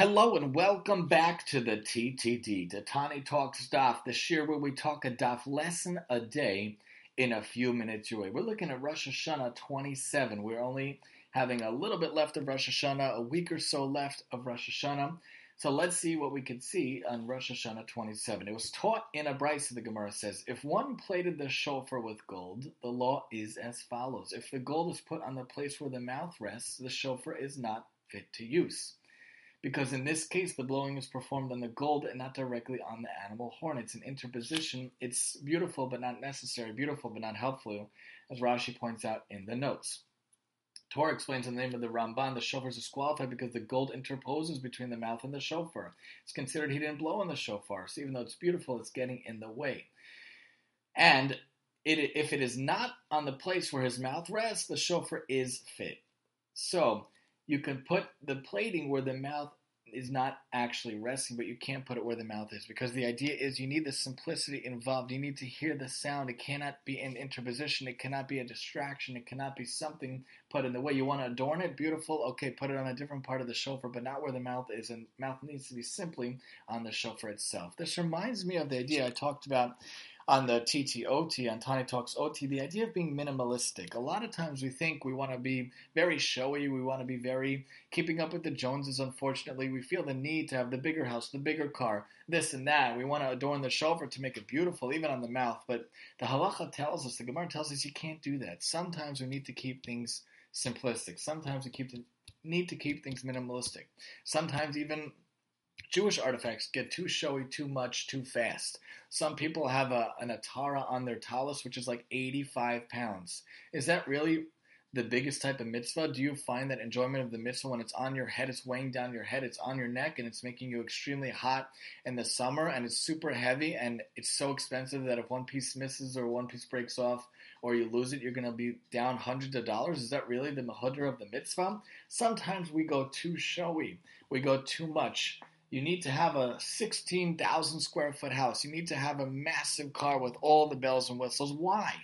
Hello and welcome back to the TTD, the Tani Talks Daf, the year where we talk a Daf lesson a day in a few minutes your way. We're looking at Rosh Hashanah 27. We're only having a little bit left of Rosh Hashanah, a week or so left of Rosh Hashanah. So let's see what we can see on Rosh Hashanah 27. It was taught in a braisa, the Gemara says, if one plated the shofar with gold, the law is as follows. If the gold is put on the place where the mouth rests, the shofar is not fit to use because in this case the blowing is performed on the gold and not directly on the animal horn. It's an interposition. It's beautiful but not necessary, beautiful but not helpful, as Rashi points out in the notes. Torah explains in the name of the Ramban, the shofar is disqualified because the gold interposes between the mouth and the shofar. It's considered he didn't blow on the shofar, so even though it's beautiful, it's getting in the way. And it, if it is not on the place where his mouth rests, the shofar is fit. So, you can put the plating where the mouth is not actually resting, but you can't put it where the mouth is because the idea is you need the simplicity involved. You need to hear the sound. It cannot be an interposition. It cannot be a distraction. It cannot be something put in the way. You want to adorn it, beautiful. Okay, put it on a different part of the shofar, but not where the mouth is. And mouth needs to be simply on the shofar itself. This reminds me of the idea I talked about on the TTOT, on Tani Talks OT, the idea of being minimalistic. A lot of times we think we want to be very showy, we want to be very keeping up with the Joneses, unfortunately. We feel the need to have the bigger house, the bigger car, this and that. We want to adorn the shofar to make it beautiful, even on the mouth. But the halacha tells us, the Gemara tells us you can't do that. Sometimes we need to keep things simplistic. Sometimes we keep to, need to keep things minimalistic. Sometimes even Jewish artifacts get too showy too much too fast. Some people have a, an Atara on their tallis, which is like 85 pounds. Is that really the biggest type of mitzvah? Do you find that enjoyment of the mitzvah when it's on your head, it's weighing down your head, it's on your neck, and it's making you extremely hot in the summer, and it's super heavy, and it's so expensive that if one piece misses or one piece breaks off or you lose it, you're going to be down hundreds of dollars? Is that really the mahudra of the mitzvah? Sometimes we go too showy, we go too much. You need to have a 16,000 square foot house. You need to have a massive car with all the bells and whistles. Why?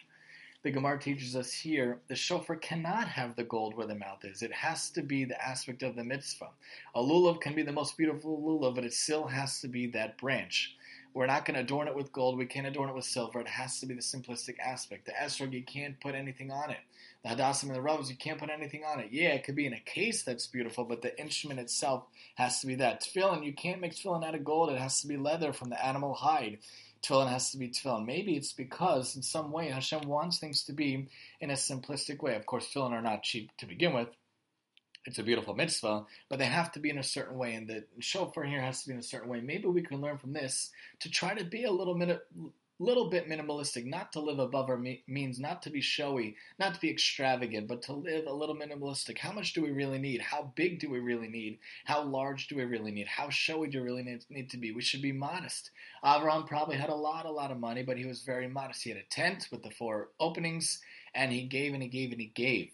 The Gemara teaches us here the shofar cannot have the gold where the mouth is. It has to be the aspect of the mitzvah. A lulav can be the most beautiful lulav, but it still has to be that branch. We're not going to adorn it with gold. We can't adorn it with silver. It has to be the simplistic aspect. The esrog, you can't put anything on it. The hadassim and the ravos, you can't put anything on it. Yeah, it could be in a case that's beautiful, but the instrument itself has to be that. Tefillin, you can't make tefillin out of gold. It has to be leather from the animal hide. Tefillin has to be tefillin. Maybe it's because in some way Hashem wants things to be in a simplistic way. Of course, tefillin are not cheap to begin with. It's a beautiful mitzvah, but they have to be in a certain way, and the shofar here has to be in a certain way. Maybe we can learn from this to try to be a little bit little bit minimalistic, not to live above our me- means, not to be showy, not to be extravagant, but to live a little minimalistic. How much do we really need? How big do we really need? How large do we really need? How showy do we really need to be? We should be modest. Avram probably had a lot, a lot of money, but he was very modest. He had a tent with the four openings, and he gave and he gave and he gave.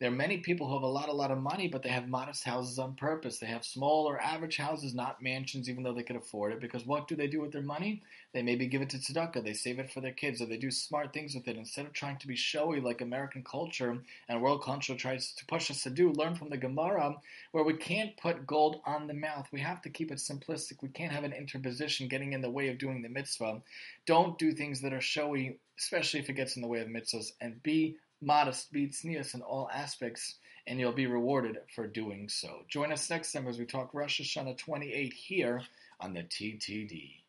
There are many people who have a lot, a lot of money, but they have modest houses on purpose. They have small or average houses, not mansions, even though they could afford it. Because what do they do with their money? They maybe give it to tzedakah. They save it for their kids, or they do smart things with it. Instead of trying to be showy like American culture and world culture tries to push us to do, learn from the Gemara, where we can't put gold on the mouth. We have to keep it simplistic. We can't have an interposition getting in the way of doing the mitzvah. Don't do things that are showy, especially if it gets in the way of mitzvahs, and be modest, beats tznius in all aspects, and you'll be rewarded for doing so. Join us next time as we talk Rosh Hashanah 28 here on the TTD.